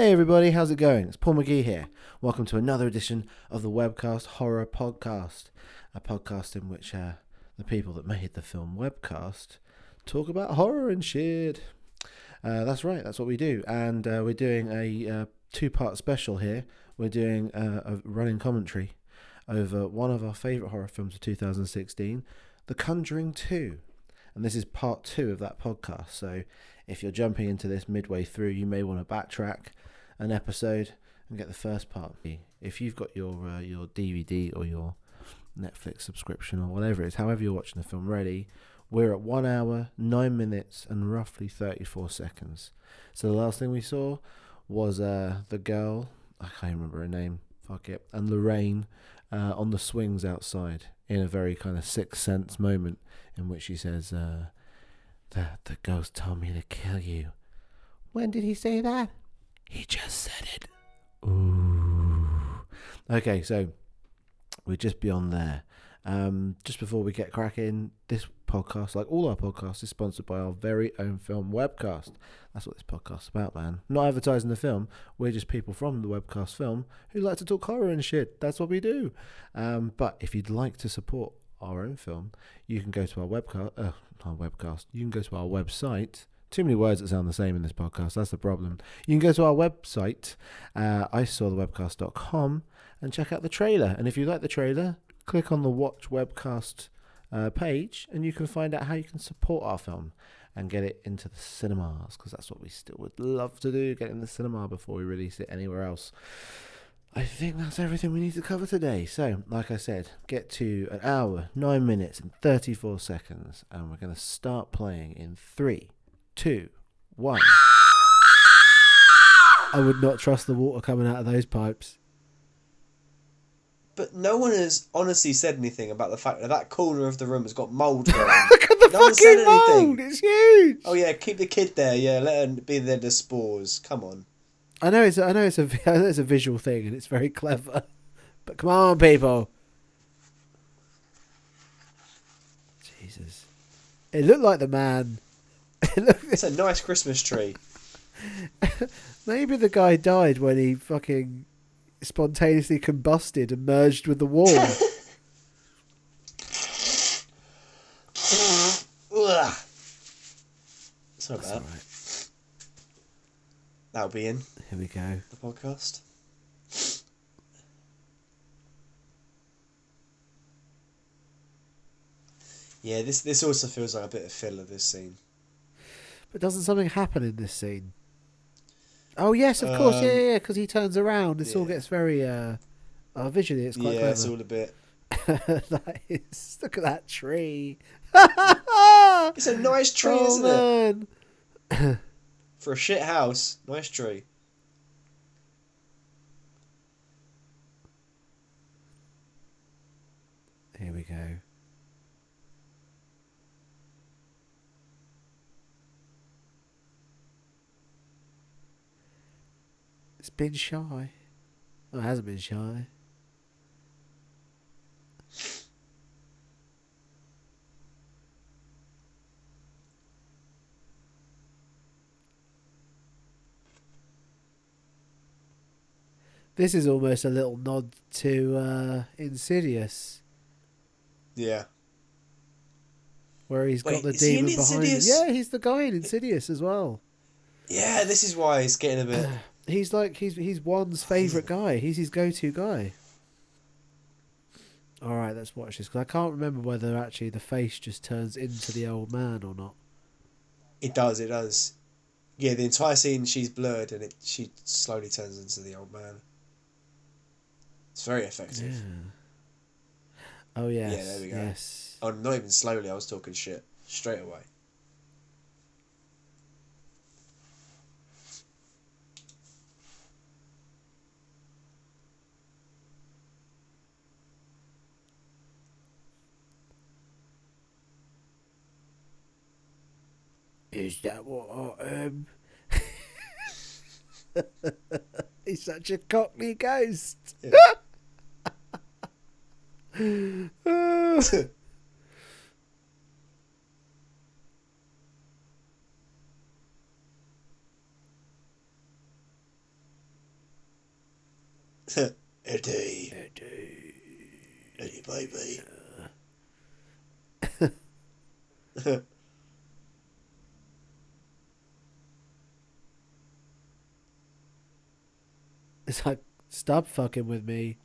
Hey everybody, how's it going? It's Paul McGhie here. Welcome to another edition of the Webcast Horror Podcast, a podcast in which uh, the people that made the film Webcast talk about horror and shit. Uh, that's right, that's what we do, and uh, we're doing a uh, two-part special here. We're doing uh, a running commentary over one of our favourite horror films of 2016, The Conjuring 2. And this is part two of that podcast. So if you're jumping into this midway through, you may want to backtrack an episode and get the first part. If you've got your uh, your DVD or your Netflix subscription or whatever it is, however you're watching the film ready, we're at one hour, nine minutes, and roughly 34 seconds. So the last thing we saw was uh, the girl, I can't remember her name, fuck it, and Lorraine uh, on the swings outside in a very kind of sixth sense moment in which she says, uh, the, the ghost told me to kill you. When did he say that? He just said it. Ooh. Okay, so we're just beyond there. Um, just before we get cracking, this podcast, like all our podcasts, is sponsored by our very own film webcast. That's what this podcast's about, man. Not advertising the film. We're just people from the webcast film who like to talk horror and shit. That's what we do. Um, but if you'd like to support our own film, you can go to our webcast. Uh, our webcast. You can go to our website. Too many words that sound the same in this podcast. That's the problem. You can go to our website, uh, isawthewebcast.com, and check out the trailer. And if you like the trailer, click on the Watch Webcast uh, page, and you can find out how you can support our film and get it into the cinemas because that's what we still would love to do get in the cinema before we release it anywhere else. I think that's everything we need to cover today. So, like I said, get to an hour, nine minutes, and 34 seconds, and we're going to start playing in three, two, one. I would not trust the water coming out of those pipes. But no one has honestly said anything about the fact that that corner of the room has got mould growing. Look at the No fucking mold! It's huge! oh yeah, keep the kid there. Yeah, let her be there. The spores. Come on. I know it's I know it's a I know it's a visual thing and it's very clever, but come on, people. Jesus, it looked like the man. It's a nice Christmas tree. maybe the guy died when he fucking spontaneously combusted and merged with the wall. Sorry That's right. That'll be in Here we go. the podcast. Yeah, this this also feels like a bit of filler. This scene. But doesn't something happen in this scene? Oh yes, of course, Um, yeah, yeah, because he turns around. This all gets very uh, uh visually. It's quite yeah, clever. it's all a bit. that is. Look at that tree. It's a nice tree, oh, isn't it? For a shit house, nice tree. Here we go. It's been shy. Oh, it hasn't been shy. This is almost a little nod to uh, Insidious, Yeah. where he's got the is he in demon behind him. Yeah, he's the guy in Insidious as well. Yeah, this is why it's getting a bit. He's like he's he's Wan's favorite guy. He's his go-to guy. All right, let's watch this because I can't remember whether actually the face just turns into the old man or not. It does, it does. Yeah, the entire scene she's blurred and it she slowly turns into the old man. It's very effective. Yeah. Oh yes. Yeah, there we go. Yes. Oh, not even slowly. I was talking shit straight away. Is that what I am? He's such a cockney ghost. Yeah. Eddie. Eddie, baby. It's like, stop fucking with me.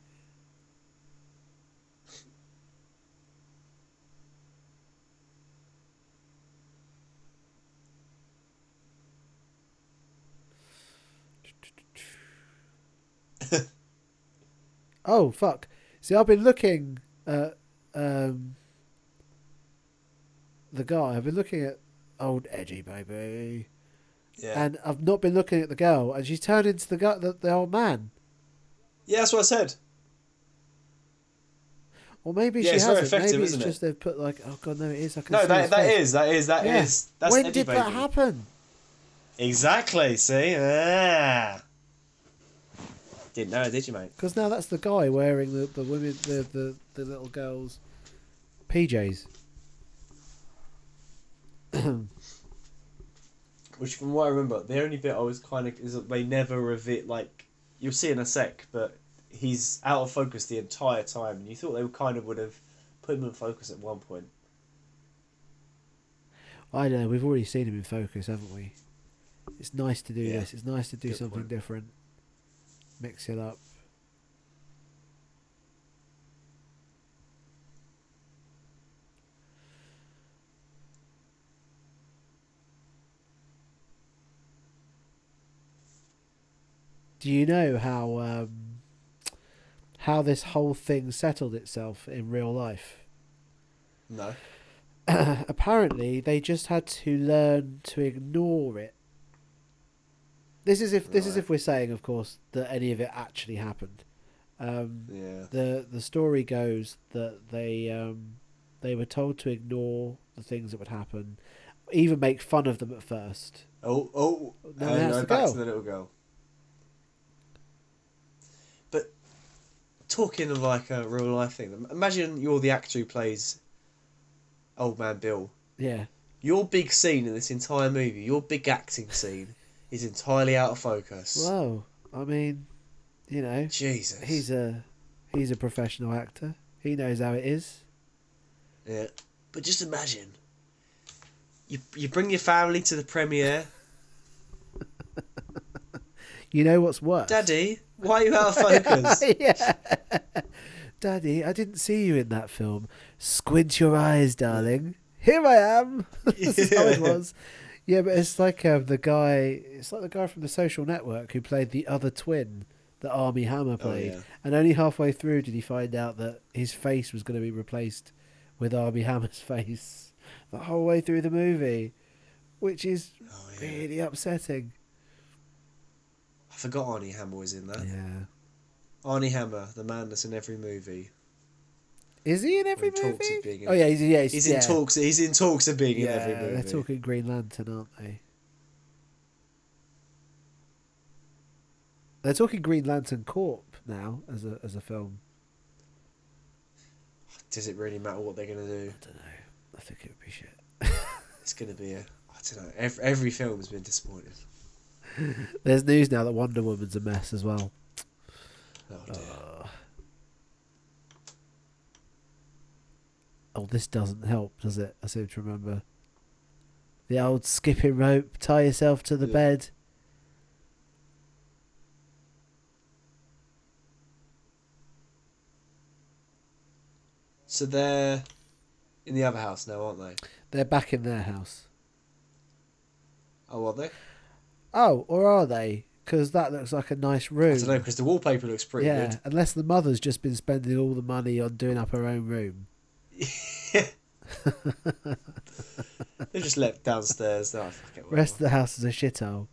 oh fuck! See, I've been looking at um, the guy. I've been looking at old Edgy baby, yeah. and I've not been looking at the girl, and she's turned into the guy, the, the old man. yeah, that's what I said. Or maybe Yeah, she it's very hasn't. effective, Maybe it's isn't it? just they've put like, oh god, no, it is. I can No, that, that is, that is, that is. Yeah. That's when Eddie, did baby. that happen? Exactly, see? Ah. Didn't know, did you, mate? Because now that's the guy wearing the the women, the the, the little girls' PJs. Which, from what I remember, the only bit I was kind of is that they never reveal. Like you'll see in a sec, but he's out of focus the entire time, and you thought they would kind of would have put him in focus at one point. I don't know. We've already seen him in focus, haven't we? It's nice to do Yeah. this. It's nice to do Good something point. different. Mix it up. Do you know how um, how this whole thing settled itself in real life? No. apparently they just had to learn to ignore it. This is if this is if we're saying, of course, that any of it actually happened. Um, Yeah. the the story goes that they um, they were told to ignore the things that would happen, even make fun of them at first. Oh, oh. No, uh, no, the back to the little girl. Talking of like a real life thing, imagine you're the actor who plays Old Man Bill. Yeah, Your big scene in this entire movie, your big acting scene, is entirely out of focus. well, I mean, you know, Jesus. he's a he's a professional actor. He knows how it is. Yeah. But just imagine. You, you bring your family to the premiere. You know what's worse? Daddy, why are you out of focus? yeah. Daddy, I didn't see you in that film. Squint your eyes, darling. Here I am. this is how it Yeah. was. Yeah, but it's like um, the guy. It's like the guy from the Social Network who played the other twin that Armie Hammer Oh, played, yeah. and only halfway through did he find out that his face was going to be replaced with Armie Hammer's face the whole way through the movie, which is Oh, yeah. really upsetting. I forgot Armie Hammer was in that. Yeah. Armie Hammer, the man that's in every movie. Is he in every he talks movie? of being in- oh yeah, he's yeah, he's, He's yeah. in talks. He's in talks of being Yeah, in every movie. they're talking Green Lantern, aren't they? They're talking Green Lantern Corp now as a as a film. Does it really matter what they're gonna do? I don't know. I think it would be shit. It's gonna be a. I don't know. Every, every film has been disappointing. There's news now that Wonder Woman's a mess as well. Oh. Uh, oh, this doesn't help, does it? I seem to remember. The old skipping rope, tie yourself to the Yeah. bed. So they're in the other house now, aren't they? They're back in their house. Oh, are they? Oh, or are they? Because that looks like a nice room. I don't know because the wallpaper looks pretty yeah, unless the mother's just been spending all the money on doing up her own room. They're just left downstairs. Oh, fuck it, Rest of the house is a shithole.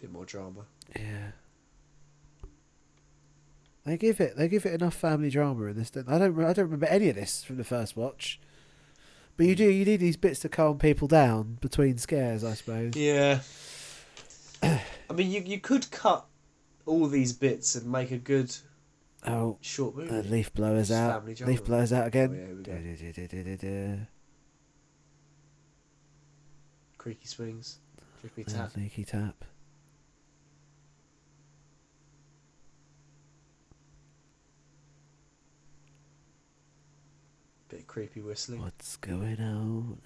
Bit more drama. Yeah. They give it. They give it enough family drama in this. I don't. I don't remember any of this from the first watch. But you do. You need these bits to calm people down between scares, I suppose. Yeah. I mean, you you could cut all these bits and make a good Oh, short movie. uh, leaf blowers Just out. family drama. Leaf blowers out again. Oh, yeah, we go. Du-du-du-du-du-du. creaky swings, Yeah, tap. Sneaky tap. Creepy whistling. What's going on?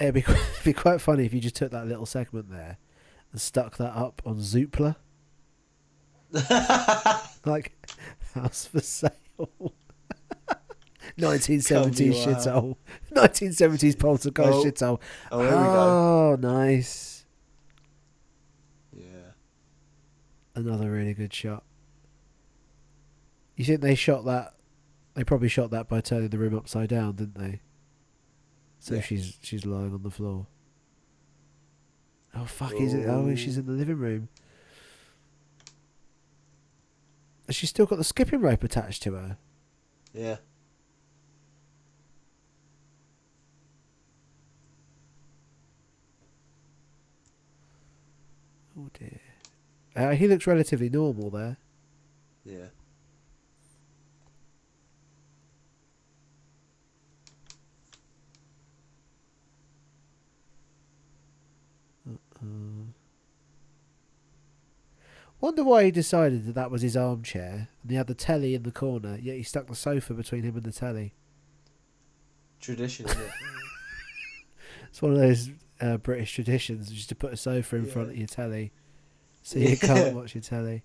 It'd be, it'd be quite funny if you just took that little segment there and stuck that up on Zoopla. Like, house for sale. 1970s shithole. 1970s poltergeist Oh, shithole. oh, here we go. Oh, nice. Yeah. Another really good shot. You think they shot that? They probably shot that by turning the room upside down, didn't they? So Yeah. she's she's lying on the floor. Oh fuck! Is it? Oh, she's in the living room. Has she still got the skipping rope attached to her? Yeah. Oh dear. Uh, he looks relatively normal there. Yeah. Wonder why he decided that that was his armchair and he had the telly in the corner, yet he stuck the sofa between him and the telly. Tradition, isn't it? It's one of those uh, British traditions, just to put a sofa in front of your telly, so you can't watch your telly.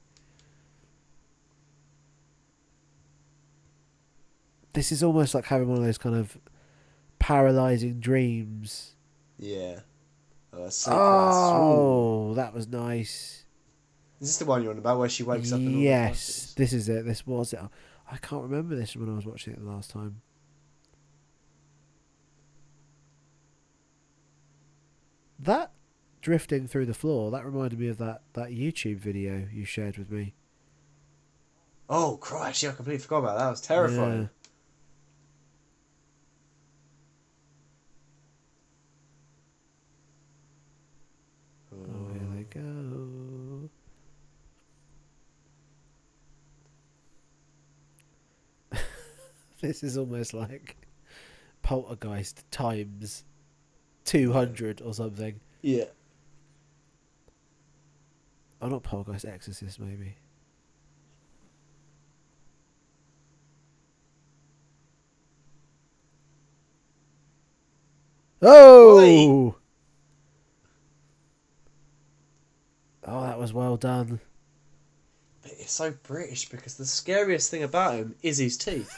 This is almost like having one of those kind of paralyzing dreams. yeah. Oh, so Oh, that was nice. Is this the one you're on about where she wakes up yes, this is it. This was it. I can't remember this when I was watching it the last time. That drifting through the floor, that reminded me of that, that YouTube video you shared with me. Oh, Christ, yeah, I completely forgot about that. That was terrifying. Oh, here they go. This is almost like Poltergeist times 200 or something. Yeah. Oh, not Poltergeist, Exorcist, maybe. Oh! Oh, that was well done. But it's so British because the scariest thing about him is his teeth.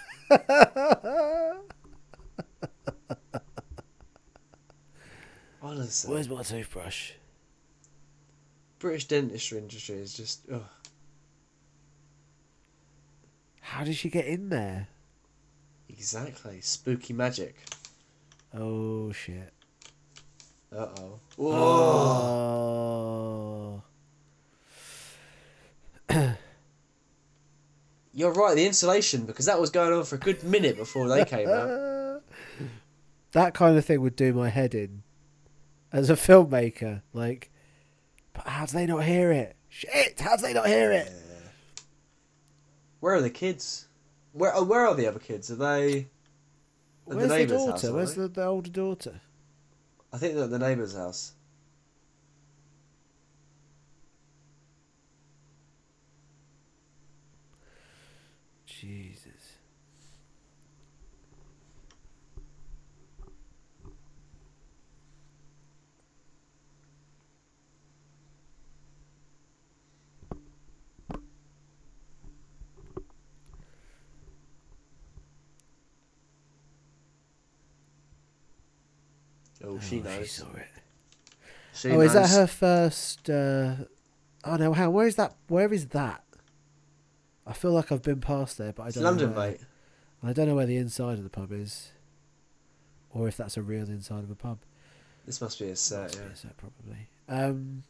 Honestly. Where's my toothbrush? British dentistry industry is just. Ugh. How did she get in there? Exactly. Spooky magic. Oh, shit. Uh oh. Oh. You're right, the insulation, because that was going on for a good minute before they came out. That kind of thing would do my head in as a filmmaker. Like, but how do they not hear it? Shit! How do they not hear it? Where are the kids? Where oh, where are the other kids? Are they Where's the, neighbour's daughter? house, Where's the, the older daughter? I think they're at the neighbour's house. Jesus. Oh, she knows. saw it. She oh, is that her first? Uh... Oh no! How? Where is that? Where is that? I feel like I've been past there, but I don't. London, know where. mate. I don't know where the inside of the pub is, or if that's a real inside of a pub. This must be a set, Must be yeah. a set, probably. Um,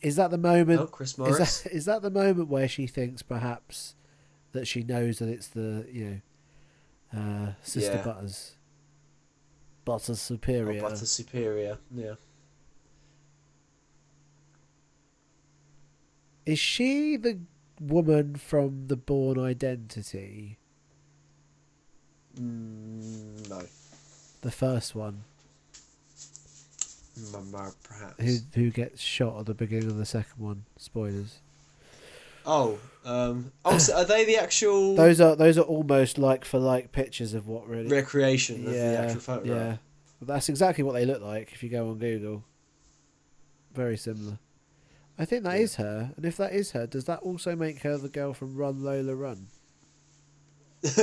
is that the moment? Oh, Chris is Morris. that is that the moment where she thinks perhaps that she knows that it's the you know uh, Sister Yeah. Butters, Butters Oh, Superior? Butter Superior. Yeah. Is she the woman from the Bourne Identity? Mm, no. the first one, Mm, uh, Perhaps. who who gets shot at the beginning of the second one. Spoilers. Oh, um, oh, so are they the actual Those are those are almost like for like pictures of what really. recreation of yeah, the actual photograph? yeah. But that's exactly what they look like if you go on Google. Very similar. I think that Yeah. is her, and if that is her, does that also make her the girl from Run Lola Run?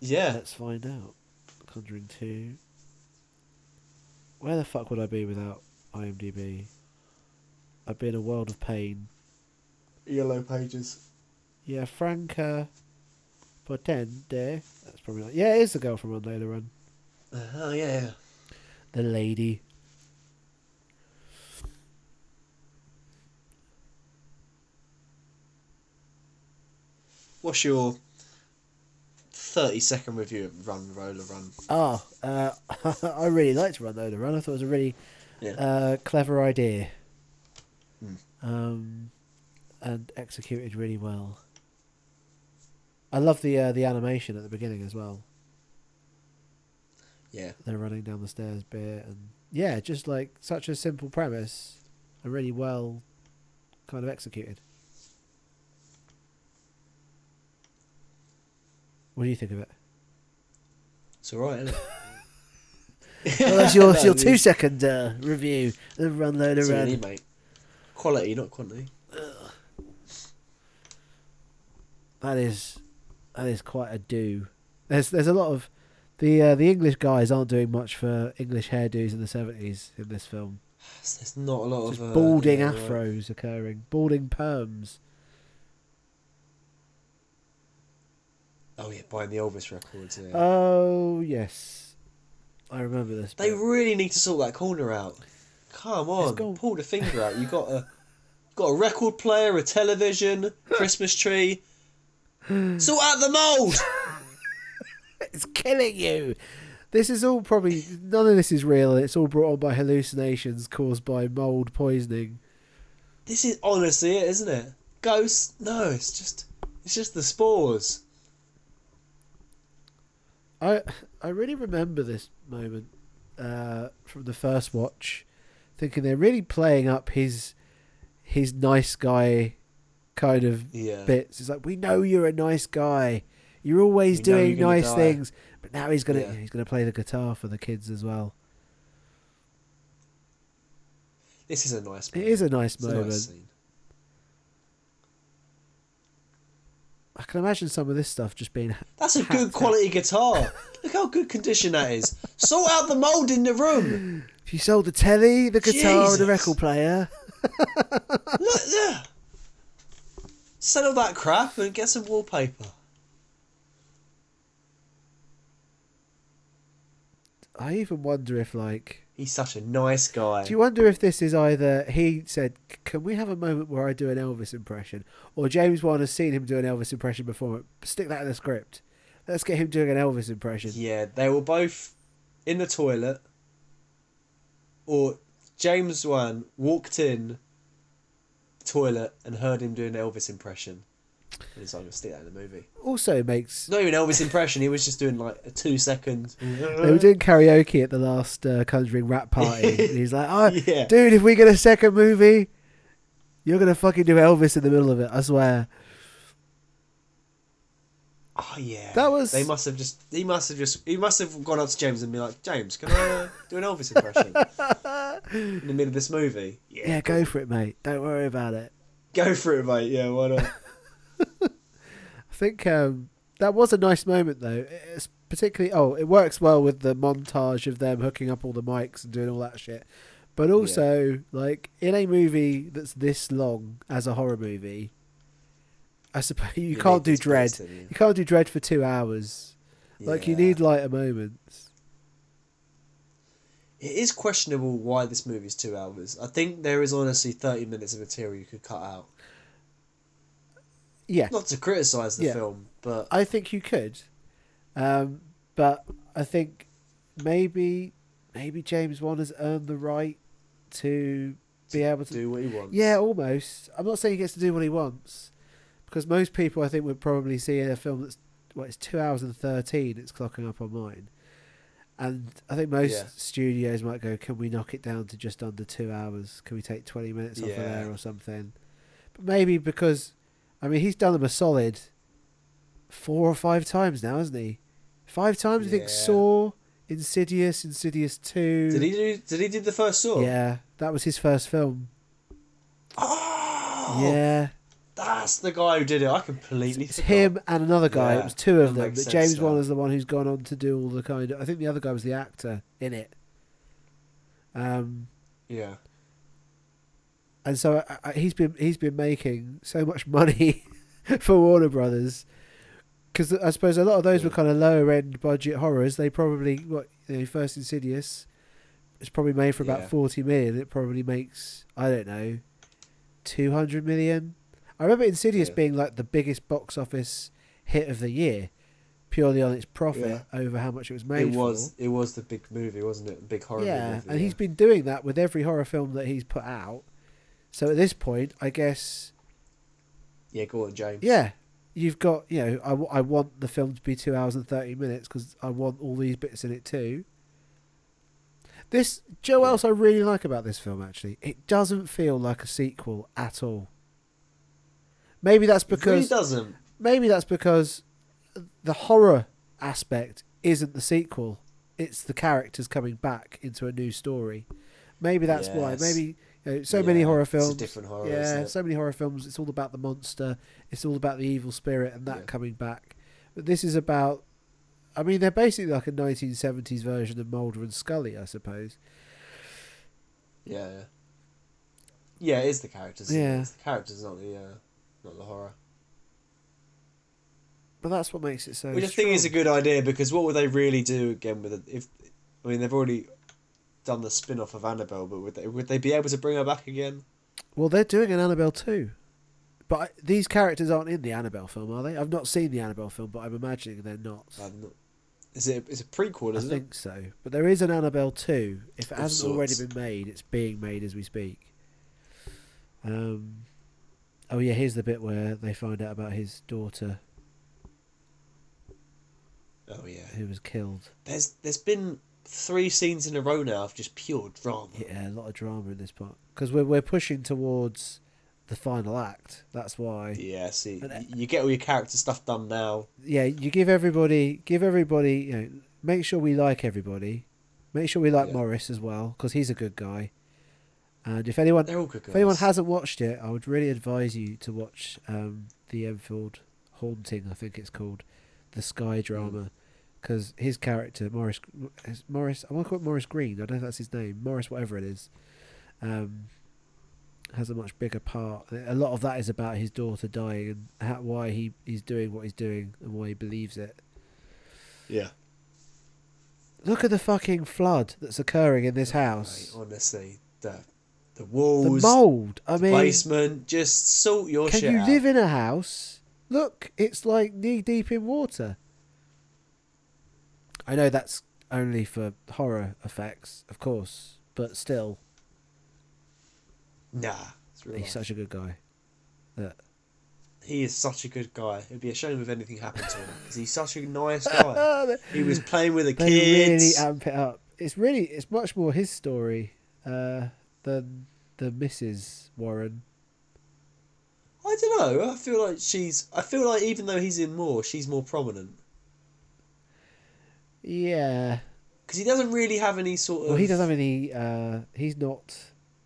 yeah. Let's find out. Conjuring 2. Where the fuck would I be without IMDb? I'd be in a world of pain. Yellow pages. Yeah, Franka Potente. That's probably not. Yeah, it is the girl from Run Lola Run. Uh, oh yeah, yeah. The lady. What's your thirty second review of Run Roller Run? Oh, uh, I really liked Run Lola Run. I thought it was a really Yeah. uh, clever idea. Hmm. Um, and executed really well. I love the uh, the animation at the beginning as well. yeah. They're running down the stairs bit, and yeah, just like such a simple premise, and really well kind of executed. What do you think of it? It's alright, isn't it? Well, that's your No, your two second uh, review. The run load around. really, mate. Quality, not quantity. That is that is quite a do. There's there's a lot of the uh, the English guys aren't doing much for English hairdos in the seventies in this film. There's not a lot Just of uh, balding yeah, right. afros occurring, balding perms. Oh yeah, buying the Elvis records. Yeah. Oh yes, I remember this. they bit. really need to sort that corner out. Come on, pull the finger out. You got a got a record player, a television, Christmas tree. Sort out the mold. it's killing you. This is all probably none of this is real. It's all brought on by hallucinations caused by mold poisoning. This is honestly it, isn't it? Ghosts? No, it's just it's just the spores. I I really remember this moment uh, from the first watch, thinking they're really playing up his his nice guy kind of Yeah. bits. It's like we know you're a nice guy. You're always We doing you're nice die." things, but now he's gonna Yeah. he's gonna play the guitar for the kids as well. This is a nice. It moment. is a nice It's a moment. nice I can imagine some of this stuff just being. That's a good out. quality guitar. Look how good condition that is. Sort out the mold in the room. If you sold the telly, the guitar, and the record player, Look there. Settle that crap and get some wallpaper. I even wonder if like He's such a nice guy. Do you wonder if this is either he said, "Can we have a moment where I do an Elvis impression," or James Wan has seen him do an Elvis impression before? Stick that in the script. Let's get him doing an Elvis impression. Yeah, they were both in the toilet. Or James Wan walked in toilet and heard him doing an Elvis impression. And he's like, gonna stick that in the movie. Also makes Not even Elvis impression, he was just doing like a two second they were doing karaoke at the last uh, Conjuring wrap party. and he's like, "Oh, Yeah. dude, if we get a second movie, you're gonna fucking do Elvis in the middle of it. I swear." Oh yeah. That was- They must have just. He must have just. He must have gone up to James and be like, James, can I uh, do an Elvis impression in the middle of this movie? Yeah, go for it, mate. Don't worry about it. Go for it, mate. Yeah, why not? I think um, that was a nice moment, though. It's particularly oh, it works well with the montage of them hooking up all the mics and doing all that shit. But also, like in a movie that's this long as a horror movie, I suppose you, You can't do dread. you? You can't do dread for two hours. Like you need lighter moments. It is questionable why this movie is two hours. I think there is honestly thirty minutes of material you could cut out. Yeah, Not to criticise the Yeah. film, but I think you could, um, but I think maybe maybe James Wan has earned the right to be able to do what he wants. Yeah, almost. I'm not saying he gets to do what he wants, because most people I think would probably see a film that's well, it's two hours and thirteen. It's clocking up on mine, And I think most Yeah. studios might go, "Can we knock it down to just under two hours? Can we take twenty minutes off of there or something?" But maybe because, I mean, he's done them a solid four or five times now, hasn't he? Five times, I think. Saw, Insidious, Insidious Two. Did he do? Did he do the first Saw? Yeah, that was his first film. Oh, Yeah, That's the guy who did it. I completely it's forgot. him and another guy. Yeah, it was two of them. But James. Wan is the one who's gone on to do all the kind. of... I think the other guy was the actor in it. Um, Yeah. And so I, I, he's been he's been making so much money for Warner Brothers because I suppose a lot of those were kind of lower end budget horrors. They probably what you know, first Insidious it's probably made for about Yeah. forty million. It probably makes I don't know two hundred million. I remember Insidious Yeah. being like the biggest box office hit of the year, purely on its profit over how much it was made. It was. for. It was the big movie, wasn't it? Big horror yeah, movie. and he's been doing that with every horror film that he's put out. So at this point, I guess, Yeah, go on, James. yeah, you've got, you know, I, w- I want the film to be two hours and 30 minutes because I want all these bits in it too. This, Joe, Yeah. else I really like about this film actually, it doesn't feel like a sequel at all. Maybe that's It really because doesn't. maybe that's because the horror aspect isn't the sequel. It's the characters coming back into a new story. Maybe that's why. Maybe know, so many Yeah, horror it's films. a different horror. yeah, so many horror films. It's all about the monster. It's all about the evil spirit and that Yeah. coming back. But this is about. I mean, they're basically like a 1970s version of Mulder and Scully, I suppose. Yeah, yeah. Yeah, it is the characters. Yeah. It's the characters, not the uh, not the horror. But that's what makes it so. Which I think is a good idea because what would they really do again with it? If I mean they've already done the spin off of Annabelle, but would they would they be able to bring her back again? Well, they're doing an Annabelle too. But I, these characters aren't in the Annabelle film, are they? I've not seen the Annabelle film, but I'm imagining they're not. I'm not- Is it? It's a prequel, I isn't think so. But there is an Annabelle 2. If it Of hasn't already been made, it's being made as we speak. Um, oh, yeah, here's the bit where they find out about his daughter? Oh yeah. who was killed. There's there's been three scenes in a row now of just pure drama. Yeah, a lot of drama in this part. Because we're, we're pushing towards the final act. That's why. Yeah, see, But, uh, you get all your character stuff done now. yeah, you give everybody, give everybody, you know, make sure we like everybody. Make sure we like Yeah. Morris as well, because he's a good guy. And if anyone, all good guys. if anyone hasn't watched it, I would really advise you to watch um, the Enfield Haunting. I think it's called the Sky drama, because his character Morris, is Morris, I want to call it Morris Green. I don't know if that's his name, Morris, whatever it is. Um, has a much bigger part. A lot of that is about his daughter dying and how, why he, he's doing what he's doing and why he believes it. yeah. Look at the fucking flood that's occurring in this house. honestly, the the walls, The mold. I the mean, basement, just sort your can shit Can you out. live in a house? Look, it's like knee deep in water. I know that's only for horror effects, of course, but still, Nah, it's real he's life. such a good guy. That he is such a good guy. It'd be a shame if anything happened to him because he's such a nice guy. he was playing with the they really kids. amp it up. It's really, it's much more his story uh, than the Mrs. Warren. I don't know. I feel like she's. I feel like even though he's in more, she's more prominent Yeah. because he doesn't really have any sort of Well, he doesn't have any. Uh, he's not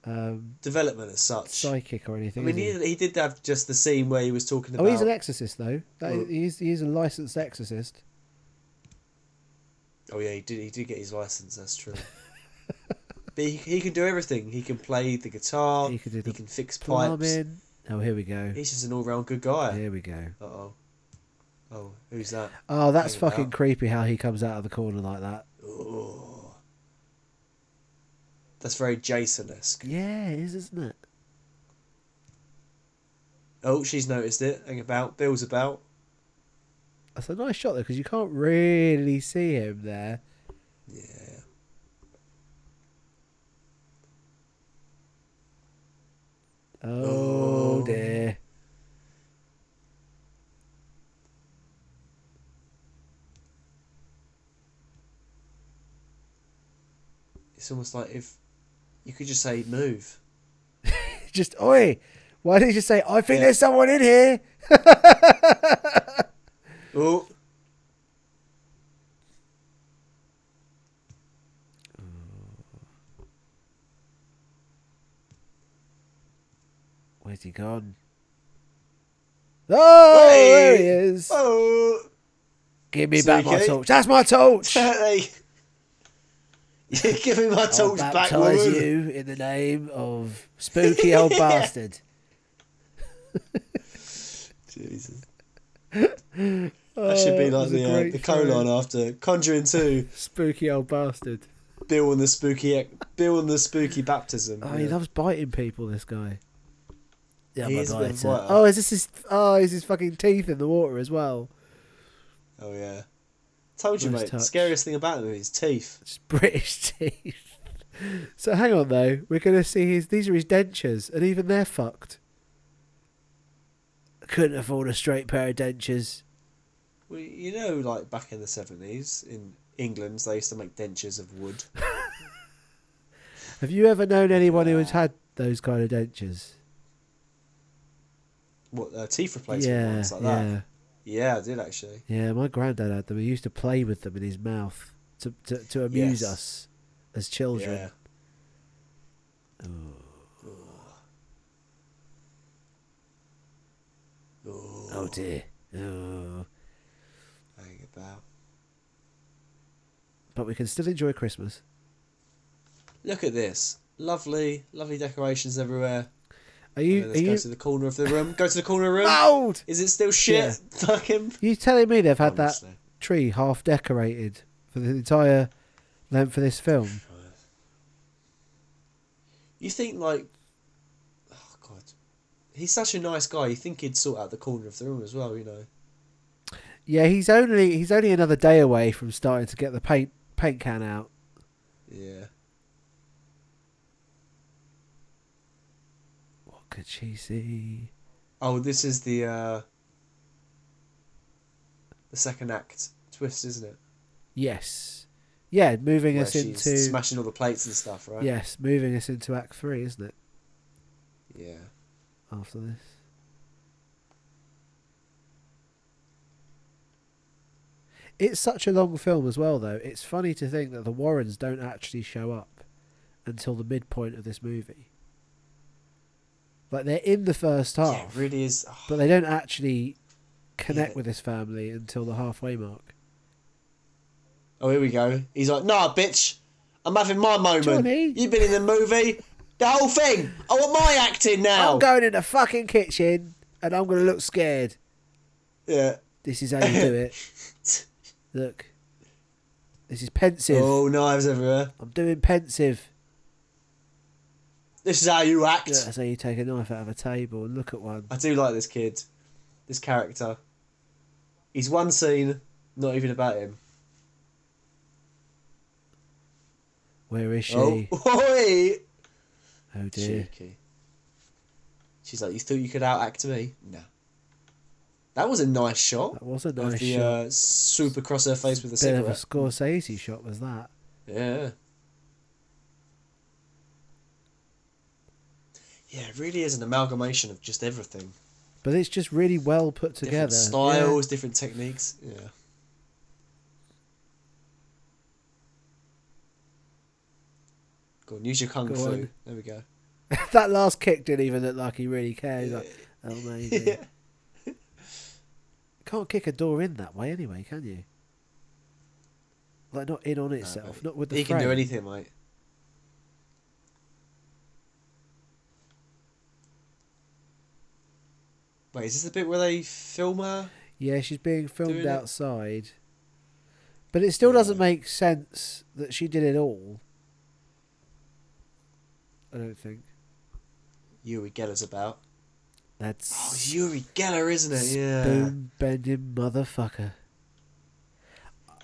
um, development as such. psychic or anything. I mean, is he, he did have just the scene where he was talking Oh, about. he's an exorcist though. That, Oh. he's he's a licensed exorcist. Oh yeah, he did. He did get his license. That's true. but he, he can do everything. He can play the guitar. He could do He the can fix pipes. plumbing. Oh, here we go. He's just an all-round good guy. Here we go. Uh oh. Oh, who's that? Oh, that's fucking about. creepy how he comes out of the corner like that. Oh. That's very Jason-esque. Yeah, it is, isn't it? Oh, she's noticed it. Hang about. Bill's about. That's a nice shot though, because you can't really see him there. Yeah. Oh, Oh. dear. It's almost like if you could just say move. Just oi. Why didn't you say I think Yeah. there's someone in here? Oh, Where's he gone? Oh, there he is. oh, Give me back my torch. That's my torch. Give me my I'll torch back, woman. you in the name of spooky old bastard. Jesus. That should be Oh, like the uh, the colon after Conjuring Two. Spooky old bastard. Bill and the spooky Bill and the spooky baptism. Oh, he loves biting people. This guy. Yeah, He my is a bit of a biter. biter. Oh, is this his? Oh, is his fucking teeth in the water as well? Oh yeah. Told you, Nice mate. touch. The scariest thing about him is his teeth. It's British teeth. so hang on though, we're gonna see his. These are his dentures, and even they're fucked. Couldn't afford a straight pair of dentures. Well, you know, like back in the seventies in England, they used to make dentures of wood. Have you ever known anyone who has had those kind of dentures? What uh, teeth replacement yeah, ones like yeah, that? Yeah, I did actually. yeah. My granddad had them. He used to play with them in his mouth to to, to amuse Yes. us as children. Yeah. Ooh. Oh dear. Oh. Hang about. But we can still enjoy Christmas. Look at this. Lovely, lovely decorations everywhere. Are you? let's go you? to the corner of the room. Go to the corner of the room. Old. Is it still shit? Yeah. Fucking. You telling me they've had that tree half decorated for the entire length of this film? You think like, oh god, he's such a nice guy. You think he'd sort out the corner of the room as well, you know? Yeah, he's only he's only another day away from starting to get the paint paint can out. Yeah. She? Oh, this is the uh the second act twist, isn't it? Yes. Yeah, moving Where us into smashing all the plates and stuff, right? yes, moving us into Act Three, isn't it? Yeah. After this. It's such a long film as well, though. It's funny to think that the Warrens don't actually show up until the midpoint of this movie. Like they're in the first Yeah, half, it really is. oh, but they don't actually connect Yeah. with this family until the halfway mark. Oh, here we go. He's like, nah, bitch, I'm having my moment. Johnny. You've been in the movie, the whole thing. I want my acting now. I'm going in the fucking kitchen and I'm going to look scared. yeah. This is how you do it. Look. This is pensive. Oh, knives everywhere. I'm doing pensive. This is how you act. Yeah, That's how you take a knife out of a table and look at one. I do like this kid, this character. He's one scene, not even about him. Where is she? Oh, Oh, dear. Cheeky. She's like, you thought you could outact me? No. That was a nice shot. That was a nice the shot. Uh, super cross her face with a Bit of a. Scorsese shot was that. Yeah. Yeah, it really is an amalgamation of just everything. But it's just really well put together. Different styles, different techniques. Yeah. Go on, use your kung Go fu. on. There we go. That last kick didn't even look like he really cared. He's Like, oh, maybe. Yeah. Can't kick a door in that way anyway, can you? Like not in on itself, mate. not with the He can do anything, mate. Wait, is this the bit where they film her? Yeah, she's being filmed it. outside. But it still doesn't make sense that she did it all. I don't think. Uri Geller's about. That's Oh, Uri Geller, isn't it? Yeah. spoon bending motherfucker.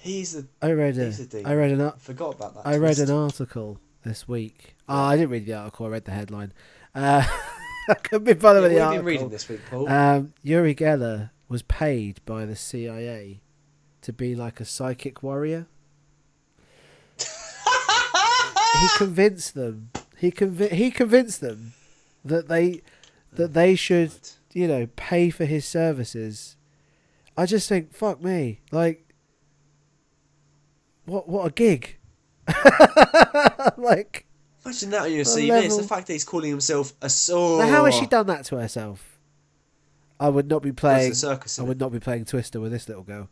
He's the. I read a, a. I read an, I forgot about that. I read an article this week. Oh, I didn't read the article. I read the headline. Uh, I couldn't be bothered Yeah, with the article. been reading this week, Paul? Um, Uri Geller was paid by the CIA to be like a psychic warrior. he convinced them. He convi- he convinced them that they that they should you know pay for his services. I just think fuck me like what what a gig. like Imagine that on your CV. It's the fact that he's calling himself a saw. now how has she done that to herself? I would not be playing. circus. I would not be playing Twister with this little girl.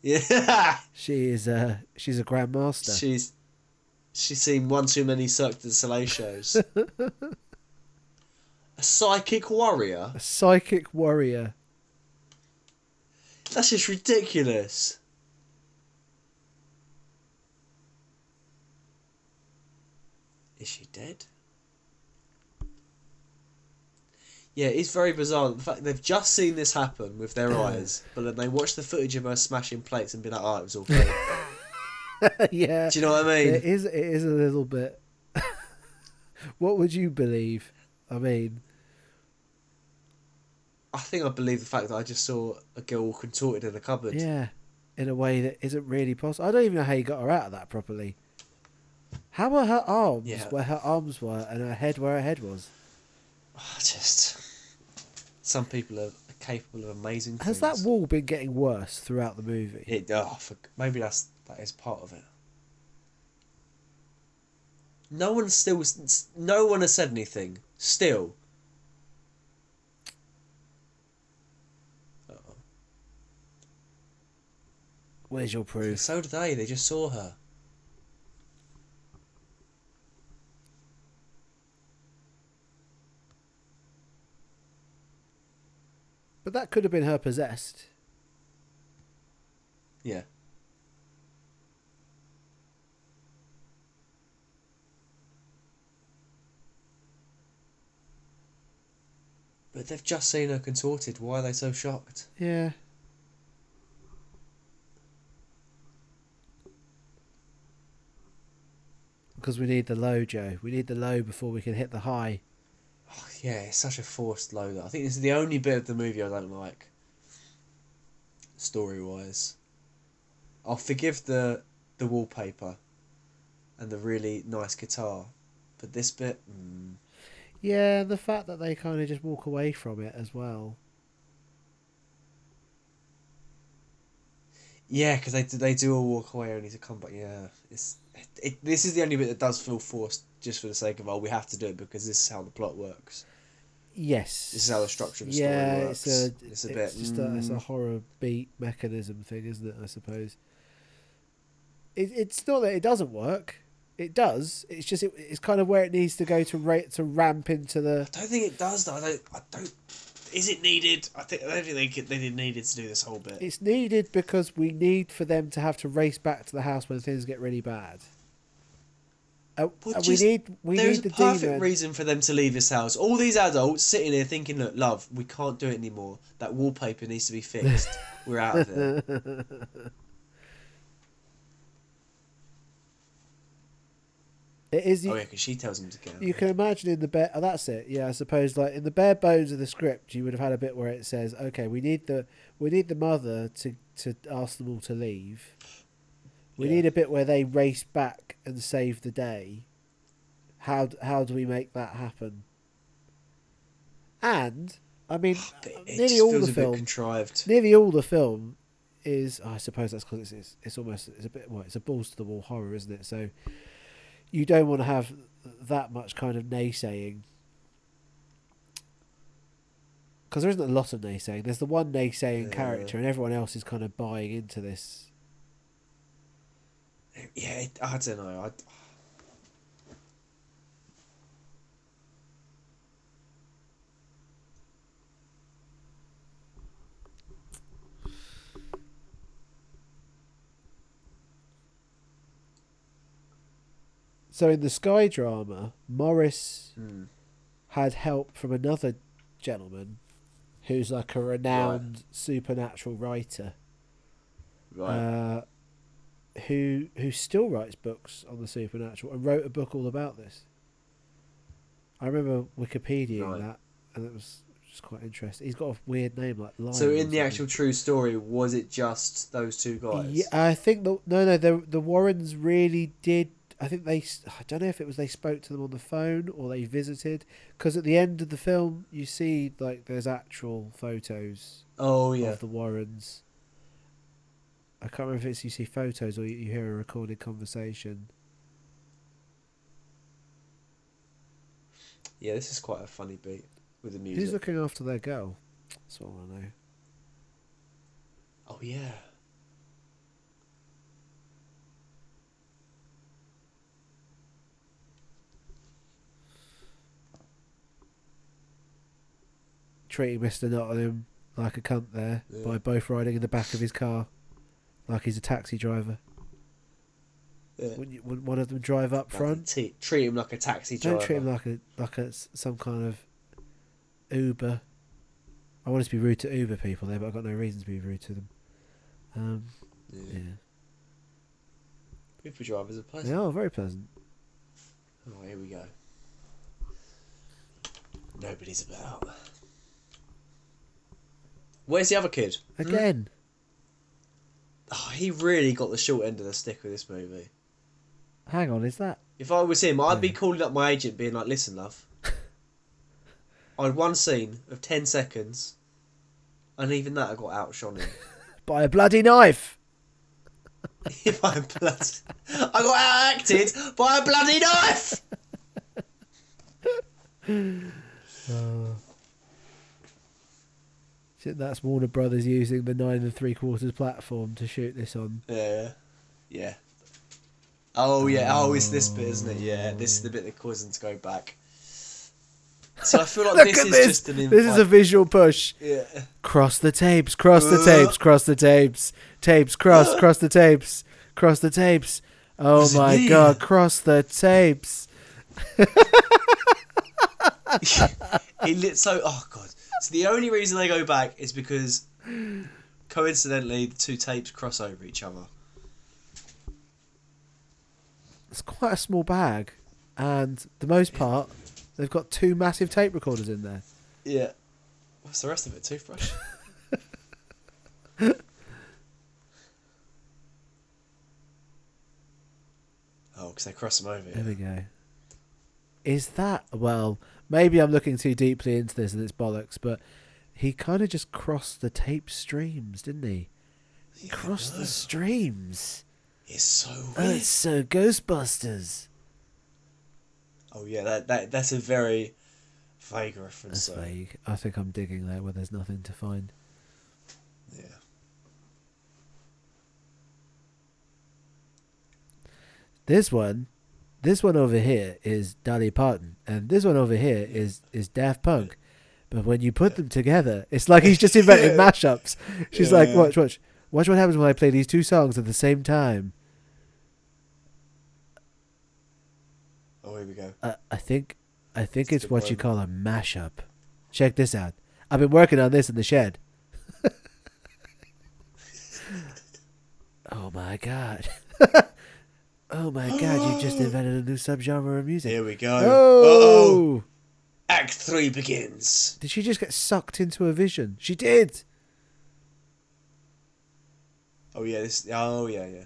Yeah. She is uh she's a grandmaster. She's she's seen one too many Cirque du Soleil shows. a psychic warrior. a psychic warrior. That's just ridiculous. Is she dead? Yeah, it's very bizarre. The fact they've just seen this happen with their eyes, but then they watch the footage of her smashing plates and be like, "Oh, it was all fake." yeah. Do you know what I mean? It is. It is a little bit. what would you believe? I mean, I think I believe the fact that I just saw a girl contorted in a cupboard. yeah, in a way that isn't really possible. I don't even know how you got her out of that properly. How were her arms Yeah. where her arms were and her head where her head was? Ah, just some people are capable of amazing Has things. that wall been getting worse throughout the movie? It, oh, for, maybe that's that is part of it. No one still, no one has said anything. Still. Uh-oh. Where's your proof? So did they. They just saw her. But that could have been her possessed. Yeah. But they've just seen her contorted. Why are they so shocked? Yeah. Because we need the low, Joe. We need the low before we can hit the high. Oh, yeah, it's such a forced. Though. I think this is the only bit of the movie I don't like. Story wise, I'll forgive the the wallpaper, and the really nice guitar, but this bit, mm, Yeah, the fact that they kind of just walk away from it as well. yeah, because they they do all walk away only to come back. Yeah, it's it, This is the only bit that does feel forced, just for the sake of oh, we have to do it because this is how the plot works. Yes. This is how the structure of the yeah, story works. it's a It's it's, a bit, just a, it's a mm. horror beat mechanism thing, isn't it? I suppose. It, it's not that it doesn't work. It does. It's just it, it's kind of where it needs to go to rate to ramp into the. I don't think it does though. I don't. I don't. Is it needed? I think I don't think they they needed to do this whole bit. It's needed because we need for them to have to race back to the house when things get really bad. Uh, Well, we just- need we There's need a perfect demon. reason for them to leave this house. All these adults sitting here thinking, "Look, love, we can't do it anymore. That wallpaper needs to be fixed. We're out of there." it is. oh yeah, because she tells him to out. You can imagine in the bare. Oh, that's it. Yeah, I suppose like in the bare bones of the script, you would have had a bit where it says, "Okay, we need the we need the mother to to ask them all to leave. We Yeah. need a bit where they race back and save the day. How how do we make that happen? And I mean, it uh, nearly all the film, contrived. nearly all the film is. I suppose that's because it's, it's it's almost it's a bit well, it's a balls to the wall horror, isn't it? So you don't want to have that much kind of naysaying because there isn't a lot of naysaying. There's the one naysaying Yeah. character, and everyone else is kind of buying into this. Yeah, it, I don't know. I, So in the Sky drama, Maurice hmm. had help from another gentleman who's like a renowned supernatural writer. Right. uh, who who still writes books on the supernatural and wrote a book all about this. I remember Wikipediaing Right. that, and it was just quite interesting. He's got a weird name like Lyon. so in the actual true story, was it just those two guys? yeah, I think the no no the the Warrens really did. I think they. I don't know if it was they spoke to them on the phone or they visited. Because at the end of the film, you see like there's actual photos Oh yeah. of the Warrens. I can't remember if it's you see photos or you, you hear a recorded conversation. Yeah, this is quite a funny beat with the music. Who's looking after their girl? That's all I know. Oh yeah. Treating Mr. Nottingham like a cunt there Yeah. by both riding in the back of his car, like he's a taxi driver. Yeah. Wouldn't, wouldn't one of them drive up Like, front? t- treat him like a taxi driver. Don't treat him like a like a some kind of Uber. I want to be rude to Uber people there, but I've got no reason to be rude to them. Um, yeah. yeah, Uber drivers are pleasant. they are very pleasant. Oh, here we go. Nobody's about. Where's the other kid? Again, Oh, he really got the short end of the stick with this movie. hang on, is that If I was him, I'd be calling up my agent, being like, "Listen, love, I had one scene of ten seconds, and even that I got outshone him. by a bloody knife? if I'm blood, I got out acted by a bloody knife." I uh, think that's Warner Brothers using the nine and three quarters platform to shoot this on. Yeah, yeah. Oh yeah. Oh, it's this bit, isn't it? Yeah, this is the bit that causes them to go back. So I feel like this is this. just an This is a visual push. yeah. Cross the tapes, cross the Uh. tapes, cross the tapes, tapes, cross, cross the tapes, cross the tapes. Oh my mean? god, cross the tapes. It lit so. Oh god. So the only reason they go back is because coincidentally the two tapes cross over each other. It's quite a small bag, and the most part, they've got two massive tape recorders in there. Yeah. What's the rest of it? Toothbrush. oh, because they cross them over. There Yeah. we go. Is that well? Maybe I'm looking too deeply into this and it's bollocks, but he kind of just crossed the tape streams, didn't he? He Yeah, crossed the streams. It's so Oh, weird. it's so Ghostbusters. Oh yeah, that, that that's a very vague reference. That's vague. I think I'm digging there where there's nothing to find. Yeah. This one, this one over here is Dolly Parton, and this one over here is is Daft Punk. But when you put them together, it's like he's just invented mashups. She's like, watch, watch, watch what happens when I play these two songs at the same time. Oh, here we go. Uh, I think, I think It's it's what you call a mashup. Check this out. I've been working on this in the shed. oh my god. oh my god, you just invented a new subgenre of music. Here we go. Oh! Uh-oh. Act three begins. Did she just get sucked into a vision? She did. Oh yeah, this. Oh yeah, yeah,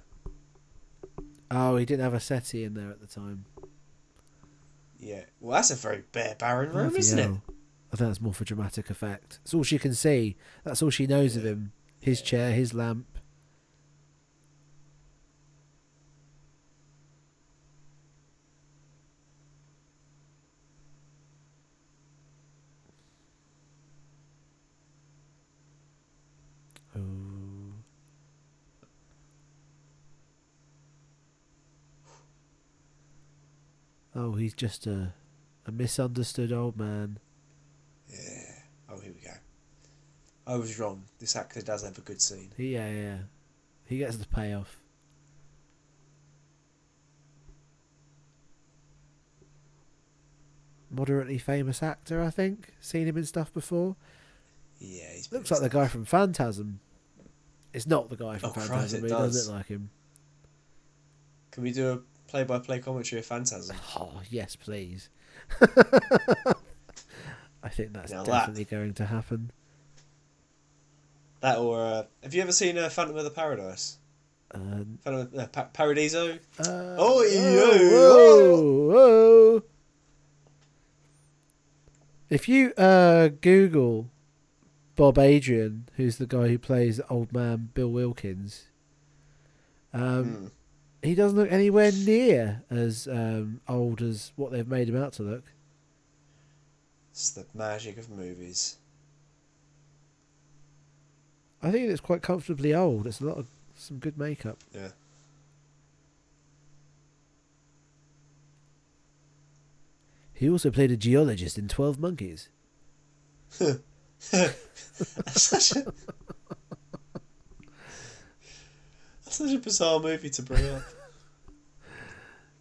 Oh, he didn't have a settee in there at the time. yeah. Well, that's a very bare, barren room, Bloody isn't it? I think that's more for dramatic effect. It's all she can see. That's all she knows of him. His chair, his lamp. Oh. Oh, he's just a a misunderstood old man. Yeah. Oh, here we go. I was wrong. This actor does have a good scene. Yeah, yeah, yeah. He gets the payoff. Moderately famous actor, I think. Seen him in stuff before. Yeah, he's Looks like the guy from Phantasm. It's not the guy from Oh, Christ, Phantasm, it but he does does. look like him. Can we do a play-by-play commentary of Phantasm? Oh, yes, please. I think that's Now that- definitely going to happen. That or uh, have you ever seen uh, Phantom of the Paradise? Uh, Phantom, uh, pa- Paradiso. uh, Oh, whoa, whoa. If you uh, Google Bob Adrian, who's the guy who plays old man Bill Wilkins, um, Hmm. He doesn't look anywhere near as um, old as what they've made him out to look. It's the magic of movies. I think it's quite comfortably old. It's a lot of some good makeup. Yeah. He also played a geologist in Twelve Monkeys. That's such a That's such a bizarre movie to bring up.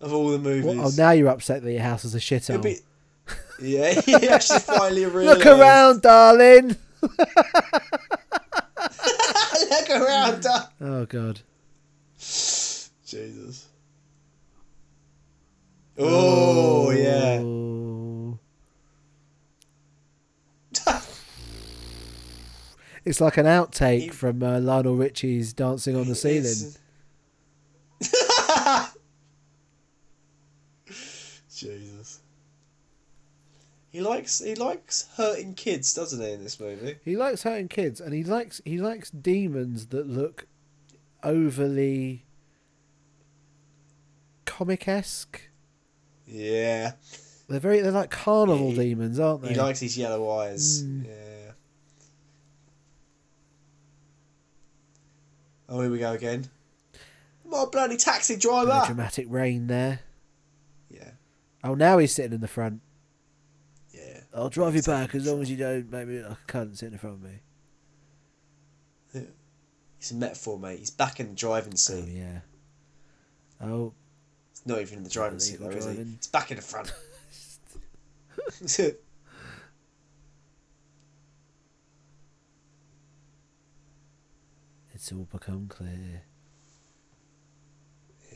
Of all the movies. What? Oh, now you're upset that your house is a shithole. Be- Yeah, he actually finally realised. Look around, darling. Look around. Dad. Oh God. Jesus. Oh, yeah. Oh. It's like an outtake He- from uh, Lionel Richie's "Dancing on the Ceiling." It's- Jesus. He likes he likes hurting kids, doesn't he, in this movie? He likes hurting kids, and he likes he likes demons that look overly comic esque. Yeah. They're very they're like carnival He- demons, aren't they? He likes his yellow eyes. Mm. Yeah. Oh, here we go again. My bloody taxi Bit driver! of dramatic rain there. Oh, now he's sitting in the front. yeah. I'll drive you back as long as you don't make me look like a cunt sitting in front of me. Yeah. It's a metaphor, mate. He's back in the driving seat. Oh yeah. Oh, It's not even in the driving seat, though, is he? It's back in the front. it's all become clear.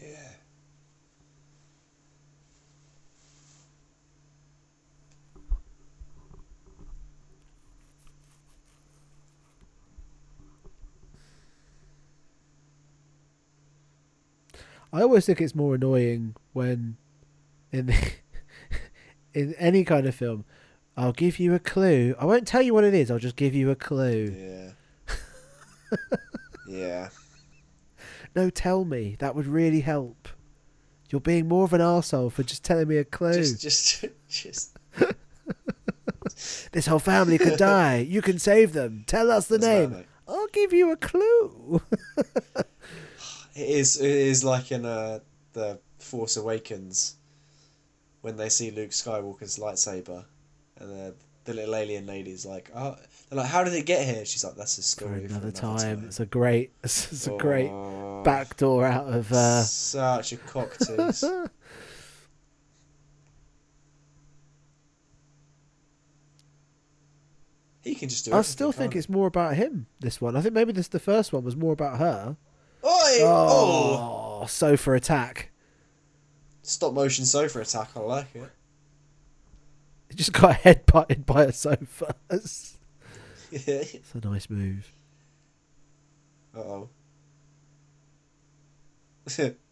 yeah. I always think it's more annoying when, in the, in any kind of film, I'll give you a clue. I won't tell you what it is. I'll just give you a clue. Yeah. yeah. No, tell me. That would really help. You're being more of an arsehole for just telling me a clue. Just, just, just. This whole family could die. You can save them. Tell us the That's name. I'll give you a clue. It is. It is like in uh, the Force Awakens, when they see Luke Skywalker's lightsaber, and the the little alien lady's like, "Oh, they're like, how did it get here?" She's like, "That's a For story another, for another time. It's a great, it's a great Oh, backdoor out of. Uh, Such a cock tease. he can just do. I still think it's more about him. This one. I think maybe this the first one was more about her. Oh! Oh, so for attack. Stop motion sofa attack. I like it. He just got head butted by a sofa. It's a nice move. Uh oh.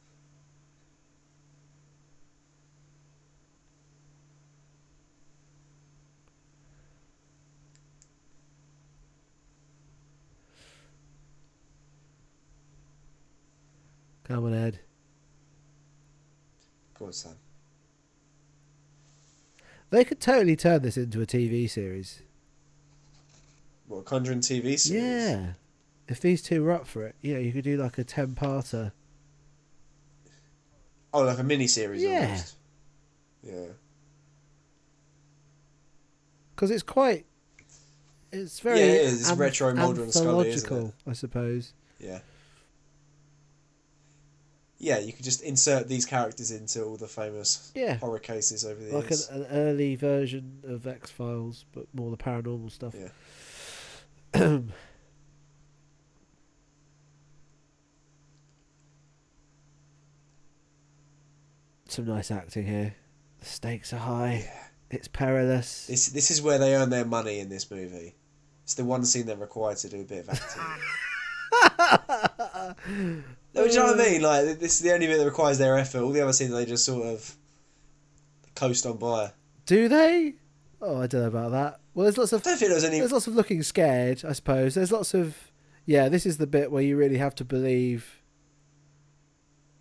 Come on, Ed. Go on, Sam. They could totally turn this into a TV series. What Conjuring TV series? Yeah. If these two were up for it, you know, you could do like a ten-parter. Oh, like a mini series. Yeah. Almost. Yeah. because it's quite. It's very Yeah, it is. It's retro, modern, and Scully? I suppose. Yeah. Yeah, you could just insert these characters into all the famous Yeah, horror cases over the years. like an, an early version of X Files, but more the paranormal stuff. Yeah. Some nice acting here. The stakes are high. Yeah. It's perilous. This this is where they earn their money in this movie. It's the one scene they're required to do a bit of acting. Do you know what I mean? Like this is the only bit that requires their effort. All the other scenes they just sort of coast on by. Do they? Oh, I don't know about that. Well, there's lots of I don't think there was any. there's lots of looking scared. I suppose there's lots of yeah. This is the bit where you really have to believe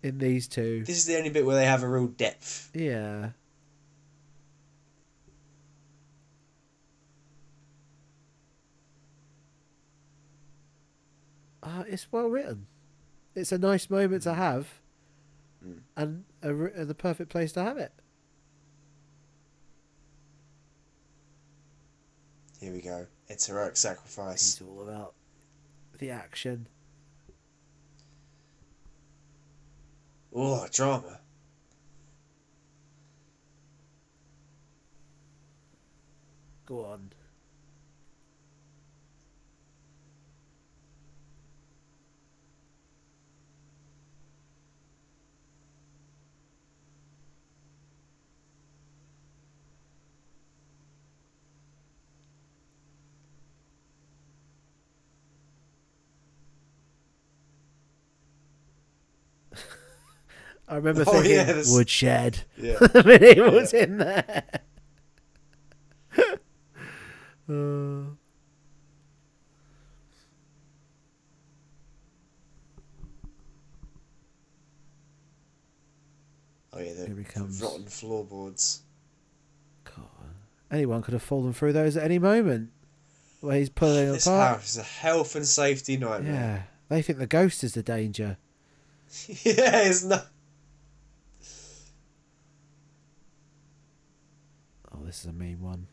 in these two. This is the only bit where they have a real depth. Yeah. Uh, it's well written. It's a nice moment to have, Mm. and a, uh, the perfect place to have it. Here we go. It's heroic sacrifice. It's all about the action. Oh, drama. Go on. I remember Oh, thinking yeah, this- woodshed. Yeah. minute it was in there. Uh, Oh yeah, the, Here he comes. rotten floorboards. God. Anyone could have fallen through those at any moment. Where he's pulling This apart. house is a health and safety nightmare. Yeah. They think the ghost is the danger. Yeah, it's not. This is a mean one.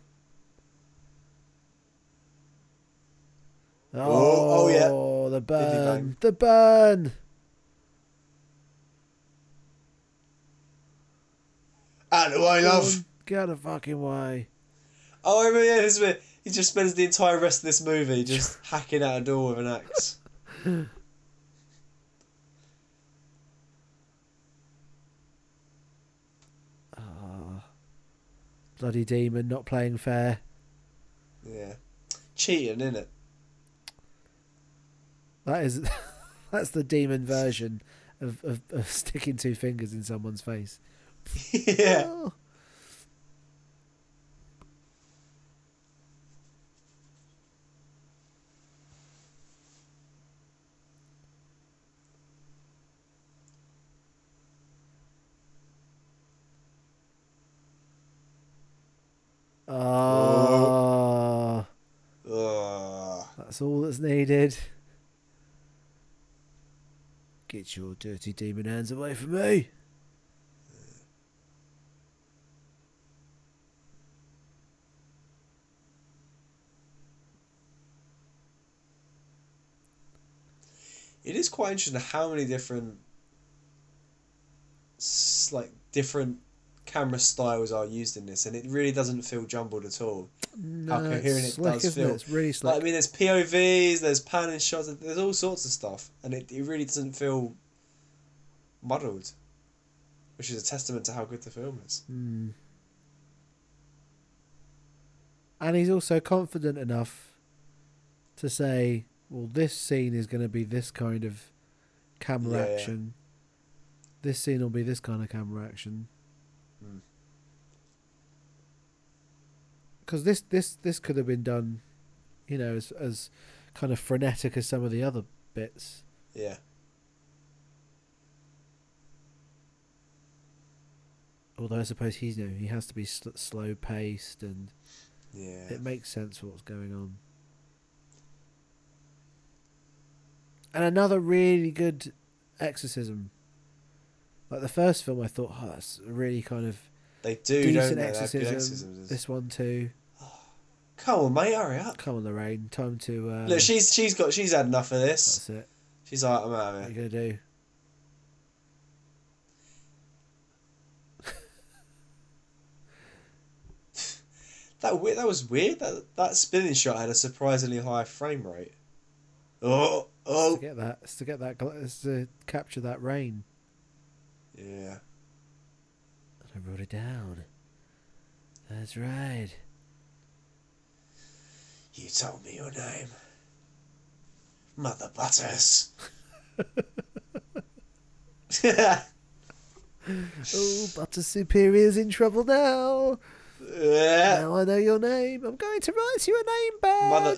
Oh, oh, yeah. Oh, the burn. The burn. Out of the way, love. Get out of the fucking way. Oh, I remember, yeah, this bit. He just spends the entire rest of this movie just hacking out a door with an axe. Bloody demon not playing fair. Yeah. Cheating, it That is, that's the demon version of, of, of sticking two fingers in someone's face. yeah. Oh. Ah, Ugh. that's all that's needed. Get your dirty demon hands away from me. It is quite interesting how many different, like different camera styles are used in this, and it really doesn't feel jumbled at all. No, coherent it's it slick, does feel. it? It's really slick. Like I mean, there's POVs, there's panning shots, there's all sorts of stuff, and it, it really doesn't feel muddled, which is a testament to how good the film is. Mm. And he's also confident enough to say, well, this scene is going to be this kind of camera Yeah, yeah. action. This scene will be this kind of camera action. Because this, this, this could have been done, you know, as, as kind of frenetic as some of the other bits. Yeah, Although I suppose he's, you know, he has to be sl- slow paced and yeah. it makes sense what's going on. And another really good exorcism. Like the first film, I thought, oh, that's really kind of They do, decent don't they? Exorcism. exorcisms. This one too. Come on, mate, hurry up. Come on, Lorraine, time to. Uh, Look, she's she's got she's had enough of this. that's it. She's like, I'm out What of are it. you gonna do? That we- that was weird. That that spinning shot had a surprisingly high frame rate. Oh, It's oh. to get that. It's to get that. It's to capture that rain. Yeah. I wrote it down. That's right. You told me your name. Mother Butters. Oh, Butter Superior's in trouble now. Yeah. Now I know your name. I'm going to write you a name badge. Mother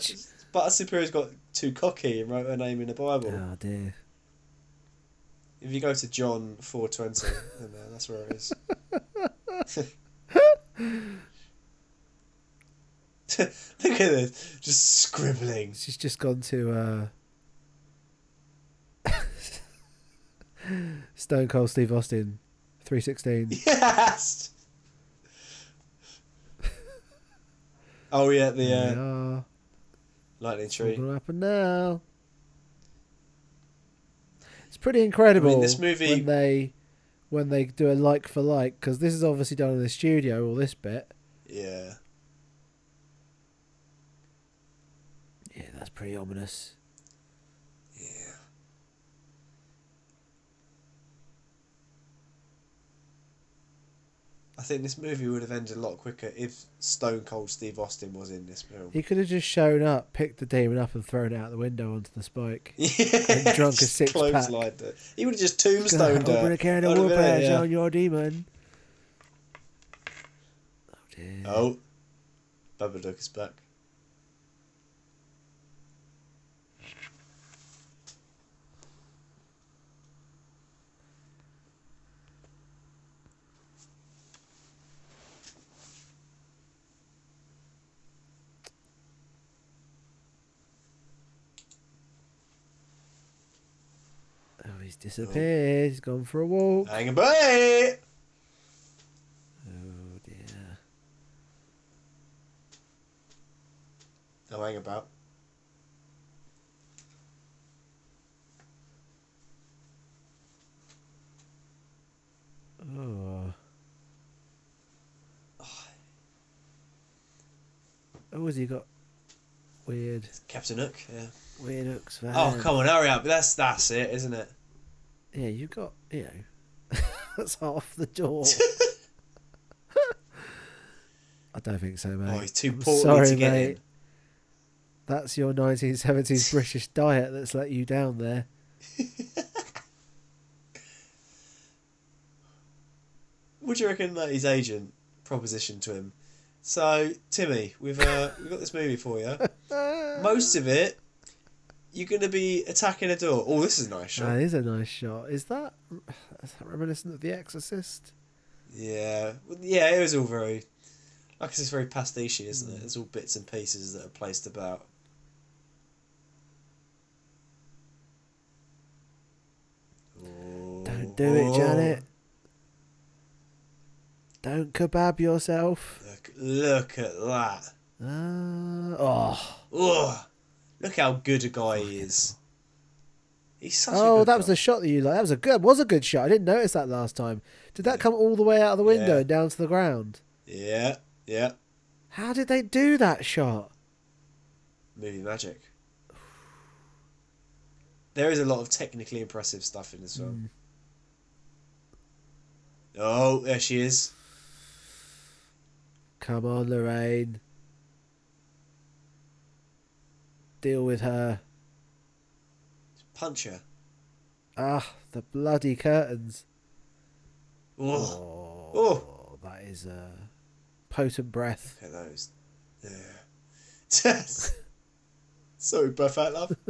Butter Superior's got too cocky and wrote her name in the Bible. Oh dear. If you go to John four twenty, then uh, that's where it is. Look at this, just scribbling. She's just gone to uh Stone Cold Steve Austin, three sixteen. Yes. oh yeah, the uh, lightning What's tree. gonna happen now? Pretty incredible. this movie- when they when they do a like for like because this is obviously done in the studio. All this bit. Yeah. Yeah, that's pretty ominous. Yeah. I think this movie would have ended a lot quicker if Stone Cold Steve Austin was in this film. He could have just shown up, picked the demon up, and thrown it out the window onto the spike. Yeah, drunk a clotheslined it. He would have just tombstoned her. a can of That'd have been it, yeah. on your demon. Oh, oh dear. Oh, Babadook is back. Oh, he's disappeared. He's gone for a walk. Hang a bit. Oh dear. Oh, hang about. Oh. Oh, has he got weird, Captain Hook. Yeah. weird hooks for Oh, come on, hurry up. That's that's it, isn't it? Yeah, you got, you know, that's half the door. I don't think so, mate. Oh, he's too I'm sorry, to get mate. in. That's your 1970s British diet that's let you down there. What do you reckon that his agent propositioned to him? So, Timmy, we've uh, we've got this movie for you. Most of it, you're going to be attacking a door. Oh, this is a nice shot. That is a nice shot. Is that, is that reminiscent of The Exorcist? Yeah, yeah, it was all very, like it's very pastiche, isn't it? It's all bits and pieces that are placed about. Don't do it, Oh, Janet. Don't kebab yourself. Look, look at that. Ah, oh, Ugh. Look how good a guy he is. He's such a oh, that was guy. the shot that you like. That was a good, was a good shot. I didn't notice that last time. Did that come all the way out of the window Yeah. and down to the ground? Yeah, yeah. How did they do that shot? Movie magic. There is a lot of technically impressive stuff in this film. Hmm. Oh, there she is. Come on, Lorraine. Deal with her. Punch her. Ah, the bloody curtains. Oh, Oh, that is a potent breath. look at those. Yeah. Breath out, love.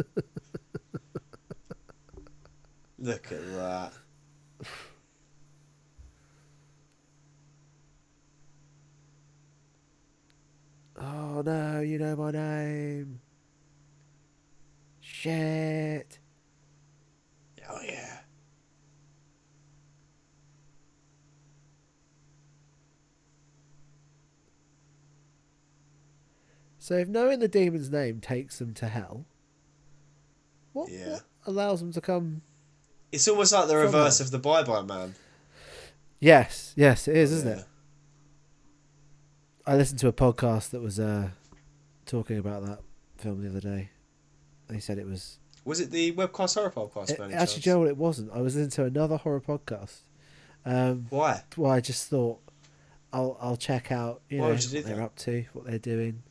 look at that. Oh no, you know my name. Shit. Oh yeah. So if knowing the demon's name takes them to hell, what, Yeah. what allows them to come? It's almost like the reverse of the Bye Bye Man. Yes, yes, it is, isn't Yeah. it? I listened to a podcast that was uh, talking about that film the other day. They said it was Was it the Webcast Horror Podcast? It- actually, chance? know it wasn't? I was into another horror podcast. Um, Why? well, I just thought I'll I'll check out you Why know you what they're that? up to, what they're doing.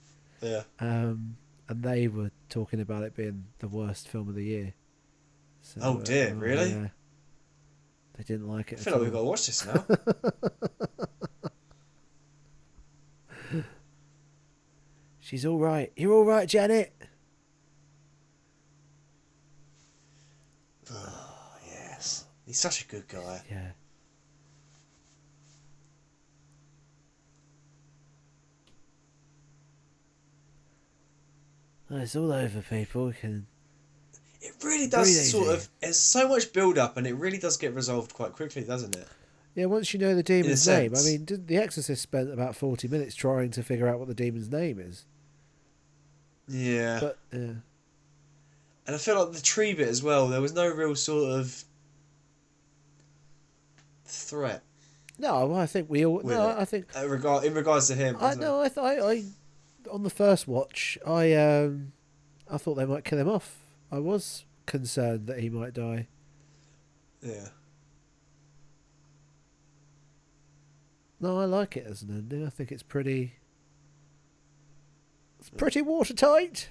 Yeah. Um, and they were talking about it being the worst film of the year. So, Oh, dear, uh, really? yeah. They didn't like it. I feel like we've got to watch this now. She's all right. You're all right, Janet. oh, yes. He's such a good guy. Yeah. Oh, it's all over, people. Can It really does Breathe sort easy. of. There's so much build up, and it really does get resolved quite quickly, doesn't it? Yeah, once you know the demon's name. I mean, The Exorcist spent about 40 minutes trying to figure out what the demon's name is. Yeah. But, yeah. and I feel like the tree bit as well. There was no real sort of threat No, I think we all. No, it. I think. uh, regard in regards to him. I no, I, th- I, I. On the first watch, I um, I thought they might kill him off. I was concerned that he might die. Yeah. No, I like it as an ending. I think it's pretty. It's pretty watertight.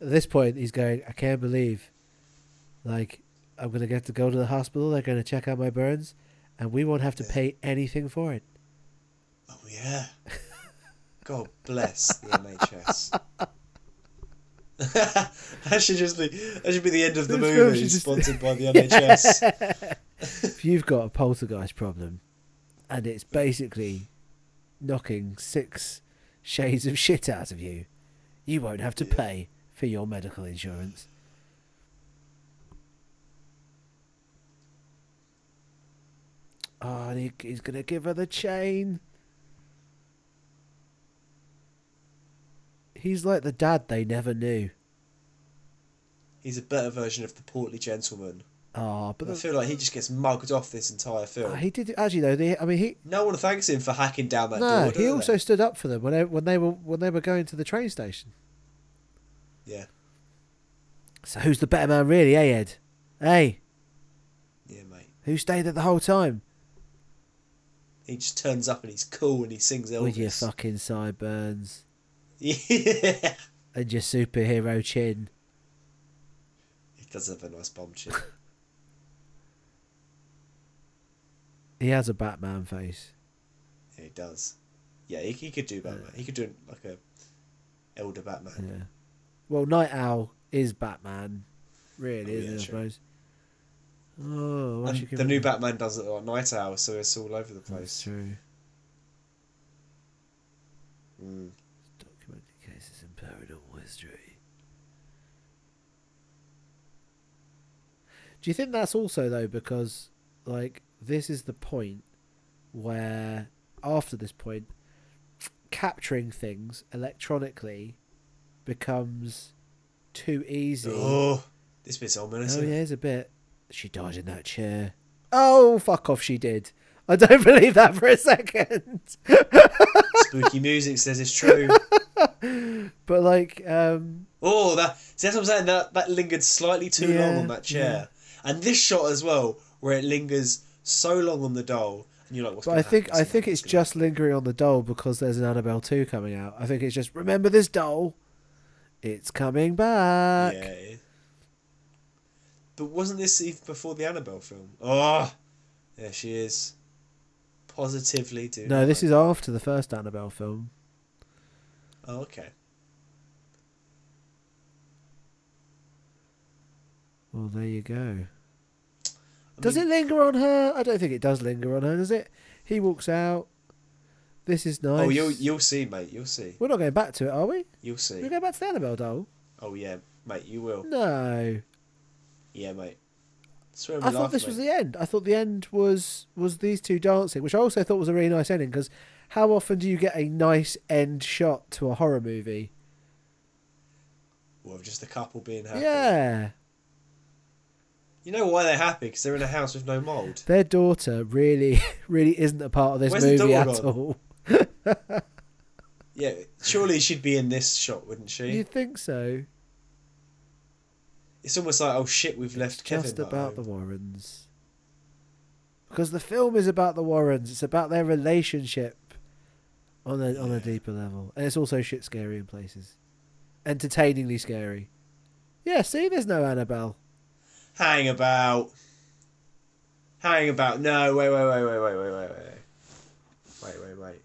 At this point, he's going. I can't believe, like, I'm gonna get to go to the hospital. They're gonna check out my burns, and we won't have to pay anything for it. Oh yeah. God bless the NHS. that should just be that should be the end of the This movie. Sponsored by the NHS. if you've got a poltergeist problem, and it's basically knocking six shades of shit out of you, you won't have to Yeah. pay for your medical insurance. Oh, and he, he's going to give her the chain. He's like the dad they never knew. He's a better version of the portly gentleman. Oh, but I feel like he just gets mugged off this entire film. oh, he did actually though. The, I mean, he No one thanks him for hacking down that no, door. he also they? stood up for them when they, when they were when they were going to the train station. Yeah, So who's the better man, really, eh, Ed? Hey, yeah, mate. who stayed there the whole time He just turns up and he's cool and he sings Elvis. with your fucking sideburns Yeah. and your superhero chin? He does have a nice bomb chin. He has a Batman face. Yeah, he does. Yeah, he, he could do Batman. He could do like a elder Batman. Yeah. Well, Nite Owl is Batman, really, Oh, isn't yeah, it? I suppose. Oh, And the new Batman does it like night hour, so it's all over the That's place. true. Mm. Documented cases in paranormal history. Do you think that's also though because like this is the point where after this point capturing things electronically becomes too easy. Oh, this bit's ominous. Oh yeah, it's a bit. She died in that chair. Oh fuck off! She did. I don't believe that for a second. Spooky music says it's true. But like, um, Oh, that see, that's what I'm saying. That that lingered slightly too long on that chair, and this shot as well, where it lingers so long on the doll, and you're like, "What's?" but I think happen? I think it's just lingering on the doll because there's an Annabelle two coming out. I think it's just remember this doll. It's coming back. Yeah. But wasn't this even before the Annabelle film? Oh, there she is. Positively, do. No, this is after the first Annabelle film. Oh, okay. Well, there you go. I Does mean, it linger on her? I don't think it does linger on her, does it? He walks out. This is oh, nice. Oh, you'll you'll see, mate. You'll see. We're not going back to it, are we? You'll see. We're going back to the Annabelle doll. Oh yeah, mate. You will. No. Yeah, mate. I thought this was the end. I thought the end was was these two dancing, which I also thought was a really nice ending because how often do you get a nice end shot to a horror movie? Well, just a couple being happy. Yeah, You know why they're happy? Because they're in a house with no mold. their daughter really, really isn't a part of this Where's movie at all. Yeah, surely she'd be in this shot, wouldn't she? You think so? It's almost like, oh shit, we've left Kevin. Just about the. Warrens. Because the film is about the Warrens. It's about their relationship. on a on a deeper level, and it's also shit scary in places, entertainingly scary. Yeah, see, there's no Annabelle. Hang about. Hang about. No, wait, wait, wait, wait, wait, wait, wait, wait. Wait, wait, wait.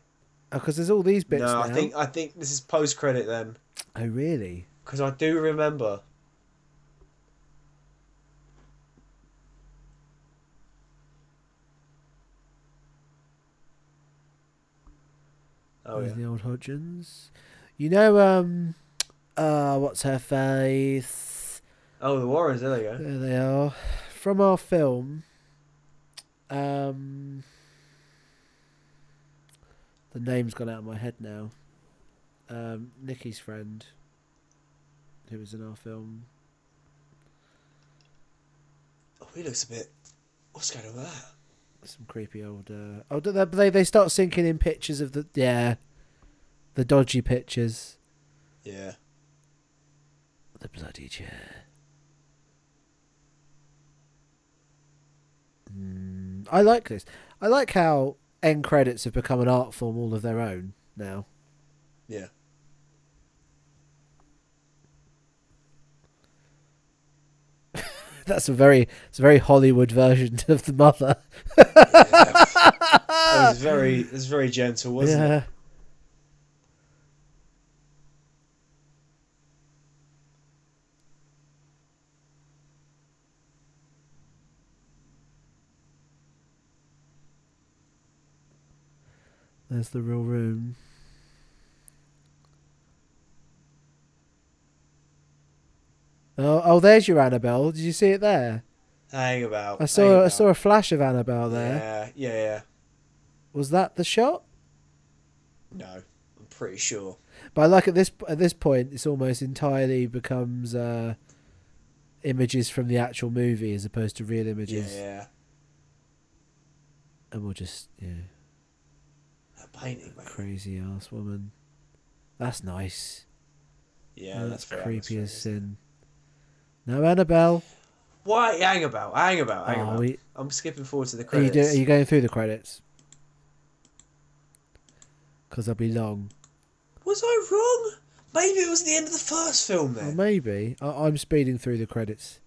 Oh, because there's all these bits no, now. I think I think this is post credit then, Oh, really? because I do remember. Oh There's yeah. the old Hodgsons. You know, um, uh, what's her face? Oh, the Warrens. There they go. There they are. From our film, um, the name's gone out of my head now. Um, Nikki's friend, who was in our film. Oh, he looks a bit. What's going on with that? Some creepy old. Uh, oh, they, they they start sinking in pictures of the yeah, the dodgy pictures. Yeah. The bloody chair. Mm, I like this. I like how end credits have become an art form all of their own now. Yeah. That's a very it's a very Hollywood version of the mother. It was very. It was very gentle, wasn't yeah. it? There's the real room. Oh, oh, there's your Annabelle. Did you see it there? Hang about. I saw I saw a flash of Annabelle there. Yeah, yeah, yeah. Was that the shot? No, I'm pretty sure. But I like at this at this point, it's almost entirely becomes uh, images from the actual movie as opposed to real images, Yeah, and we'll just yeah, that painting, crazy ass woman. That's nice. Yeah, that's, that's creepy as sin. No Annabelle. Why? Hang about. Hang about. Hang Oh, about. we- I'm skipping forward to the Are you, credits. do, are you going through the credits? Because they'll be long. Was I wrong? Maybe it was the end of the first film then. maybe I, I'm speeding through the credits.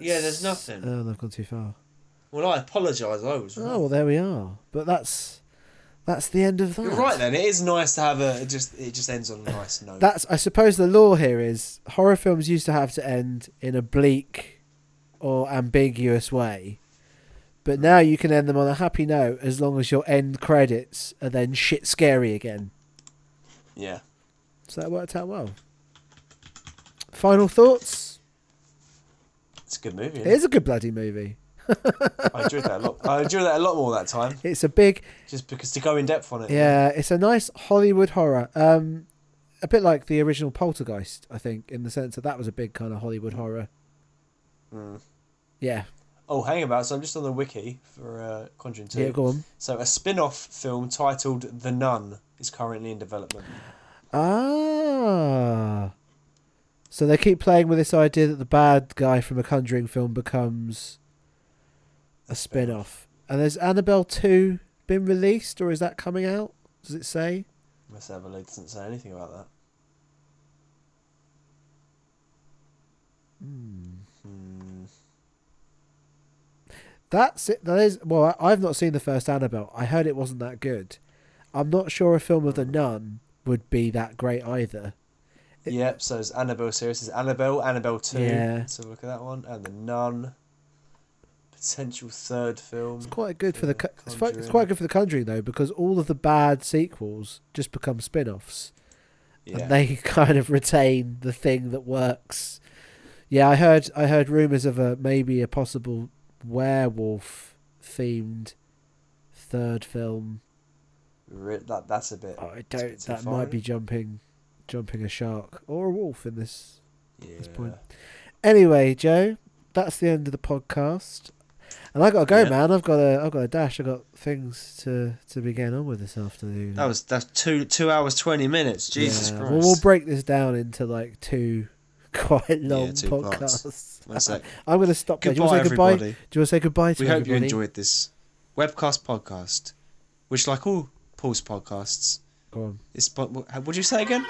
Yeah, there's nothing. Oh, they've gone too far. Well, I apologise. I was oh, wrong. Oh, well, there we are. But that's that's the end of that. You're right then. It is nice to have a. It just it just ends on a nice note. That's I suppose the law here is horror films used to have to end in a bleak or ambiguous way. But now you can end them on a happy note as long as your end credits are then shit scary again. yeah. So that worked out well. Final thoughts? It's a good movie. It is a good bloody movie. I enjoyed that a lot. I enjoyed that a lot more that time, It's a big just because to go in depth on it. yeah, it's a nice Hollywood horror. Um a bit like the original Poltergeist, I think, in the sense that that was a big kind of Hollywood horror. Mm. Yeah. Oh, hang about. So I'm just on the wiki for uh, Conjuring Two. Yeah, go on. So a spin-off film titled The Nun is currently in development. Ah. So they keep playing with this idea that the bad guy from a Conjuring film becomes a spin off. And has Annabelle 2 been released or is that coming out? Does it say? Let's have a look. It doesn't say anything about that. Hmm. That's it. That is. Well, I- I've not seen the first Annabelle. I heard it wasn't that good. I'm not sure a film of The Nun would be that great either. It- Yep. So there's Annabelle series. There's Annabelle, Annabelle Two. Yeah. So look at that one, and The Nun. Potential third film. It's quite good for the. Co- It's, quite, it's quite good for the Conjuring though, because all of the bad sequels just become spin offs. Yeah. and they kind of retain the thing that works. Yeah, I heard I heard rumors of a maybe a possible werewolf themed third film. That that's a bit. Oh, I don't. bit That might be jumping, jumping a shark or a wolf in this. Yeah. this point. Anyway, Joe, that's the end of the podcast. And I gotta go, Yeah. man. I've got a I've got a dash. I've got things to to be getting on with this afternoon. That was that's two two hours twenty minutes. Jesus Yeah, Christ. Well, we'll break this down into like two quite long two podcasts. I'm to stop there. Do you want to say goodbye? everybody. Do you want to say goodbye to We hope you enjoyed this webcast podcast, which, like all Paul's podcasts, Go on. It's what? Would you say again?